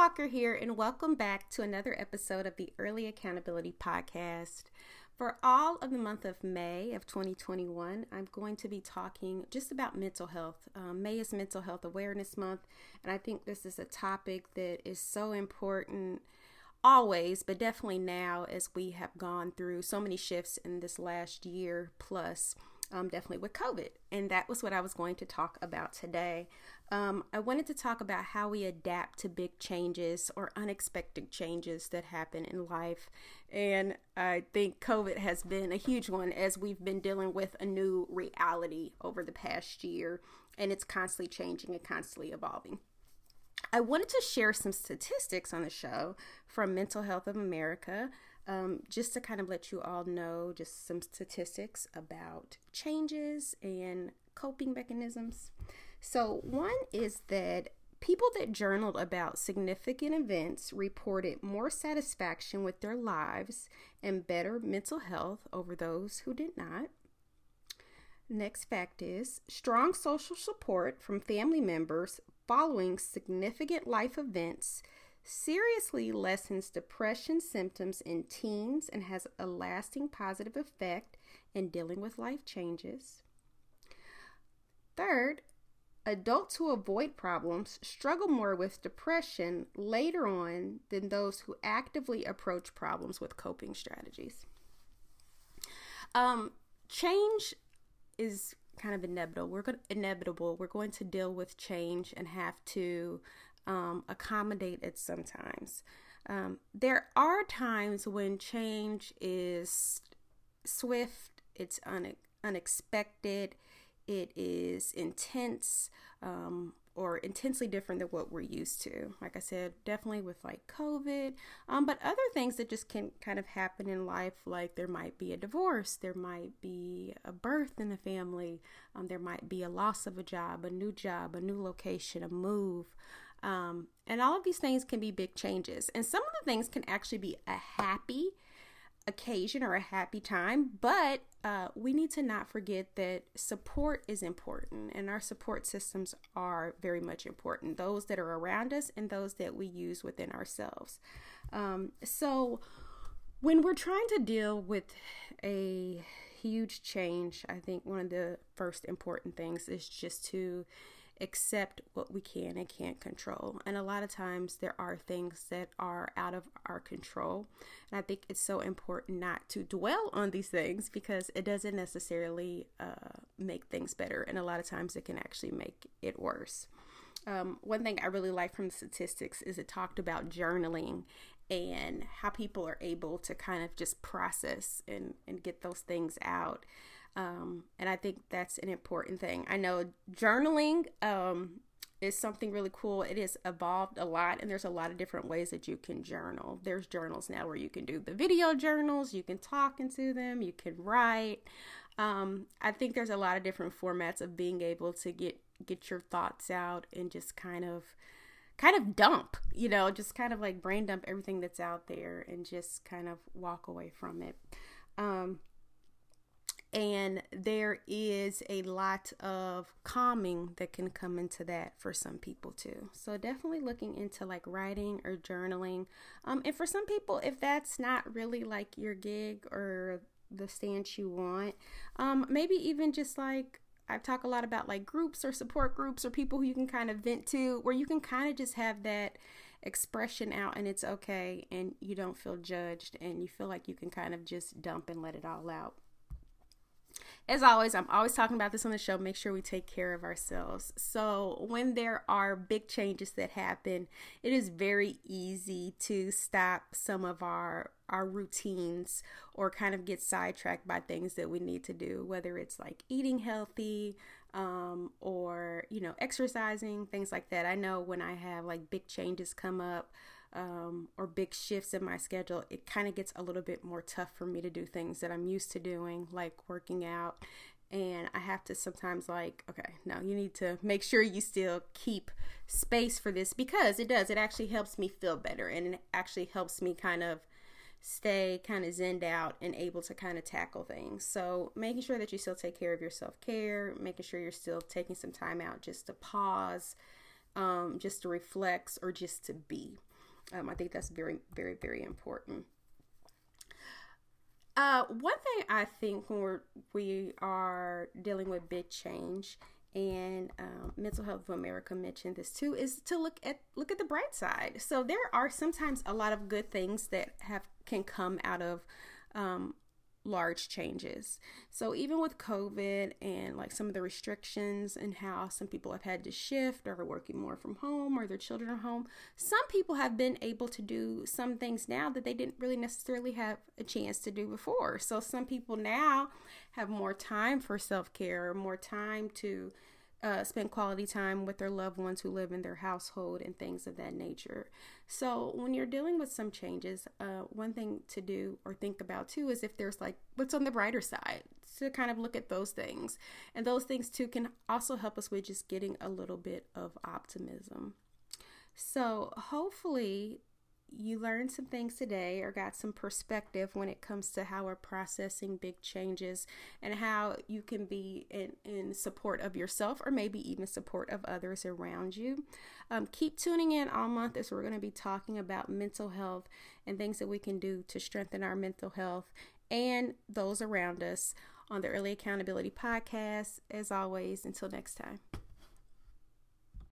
Walker here, and welcome back to another episode of the Early Accountability Podcast. For all of the month of May of 2021, I'm going to be talking just about mental health. Um, May is Mental Health Awareness Month, and I think this is a topic that is so important always, but definitely now as we have gone through so many shifts in this last year plus. Um, definitely with COVID. And that was what I was going to talk about today. Um, I wanted to talk about how we adapt to big changes or unexpected changes that happen in life. And I think COVID has been a huge one as we've been dealing with a new reality over the past year, and it's constantly changing and constantly evolving. I wanted to share some statistics on the show from Mental Health of America, um, just to kind of let you all know just some statistics about changes and coping mechanisms. So, one is that people that journaled about significant events reported more satisfaction with their lives and better mental health over those who did not. Next fact is strong social support from family members following significant life events seriously lessens depression symptoms in teens and has a lasting positive effect in dealing with life changes. Third, Adults who avoid problems struggle more with depression later on than those who actively approach problems with coping strategies. Um, change is kind of inevitable. We're going inevitable. We're going to deal with change and have to um, accommodate it sometimes. Um, there are times when change is swift. It's une- unexpected it is intense um, or intensely different than what we're used to. Like I said, definitely with like COVID, um, but other things that just can kind of happen in life, like there might be a divorce, there might be a birth in the family, um, there might be a loss of a job, a new job, a new location, a move. Um, and all of these things can be big changes. And some of the things can actually be a happy occasion or a happy time, but uh, we need to not forget that support is important and our support systems are very much important those that are around us and those that we use within ourselves. Um, so, when we're trying to deal with a huge change, I think one of the first important things is just to accept what we can and can't control. And a lot of times there are things that are out of our control. And I think it's so important not to dwell on these things because it doesn't necessarily uh, make things better. And a lot of times it can actually make it worse. Um, one thing I really like from the statistics is it talked about journaling and how people are able to kind of just process and, and get those things out. Um, and I think that's an important thing. I know journaling um, is something really cool. It has evolved a lot, and there's a lot of different ways that you can journal. There's journals now where you can do the video journals, you can talk into them, you can write. Um, I think there's a lot of different formats of being able to get get your thoughts out and just kind of kind of dump, you know, just kind of like brain dump everything that's out there and just kind of walk away from it. Um, and there is a lot of calming that can come into that for some people too. So definitely looking into like writing or journaling. Um, and for some people, if that's not really like your gig or the stance you want, um, maybe even just like I've talked a lot about like groups or support groups or people who you can kind of vent to, where you can kind of just have that expression out and it's okay and you don't feel judged and you feel like you can kind of just dump and let it all out. As always, I'm always talking about this on the show. Make sure we take care of ourselves. So, when there are big changes that happen, it is very easy to stop some of our our routines or kind of get sidetracked by things that we need to do, whether it's like eating healthy um, or you know exercising, things like that. I know when I have like big changes come up um, or big shifts in my schedule, it kind of gets a little bit more tough for me to do things that I'm used to doing, like working out. And I have to sometimes, like, okay, now you need to make sure you still keep space for this because it does. It actually helps me feel better and it actually helps me kind of stay kind of zenned out and able to kind of tackle things. So, making sure that you still take care of your self care, making sure you're still taking some time out just to pause, um, just to reflect, or just to be. Um, I think that's very, very, very important. Uh, one thing I think when we're, we are dealing with big change, and um, Mental Health of America mentioned this too, is to look at look at the bright side. So there are sometimes a lot of good things that have can come out of um, large changes. So even with COVID and like some of the restrictions and how some people have had to shift or are working more from home or their children are home, some people have been able to do some things now that they didn't really necessarily have a chance to do before. So some people now have more time for self-care, more time to uh, spend quality time with their loved ones who live in their household and things of that nature. So, when you're dealing with some changes, uh, one thing to do or think about too is if there's like what's on the brighter side, to kind of look at those things. And those things too can also help us with just getting a little bit of optimism. So, hopefully, you learned some things today or got some perspective when it comes to how we're processing big changes and how you can be in, in support of yourself or maybe even support of others around you. Um, keep tuning in all month as we're going to be talking about mental health and things that we can do to strengthen our mental health and those around us on the Early Accountability Podcast. As always, until next time.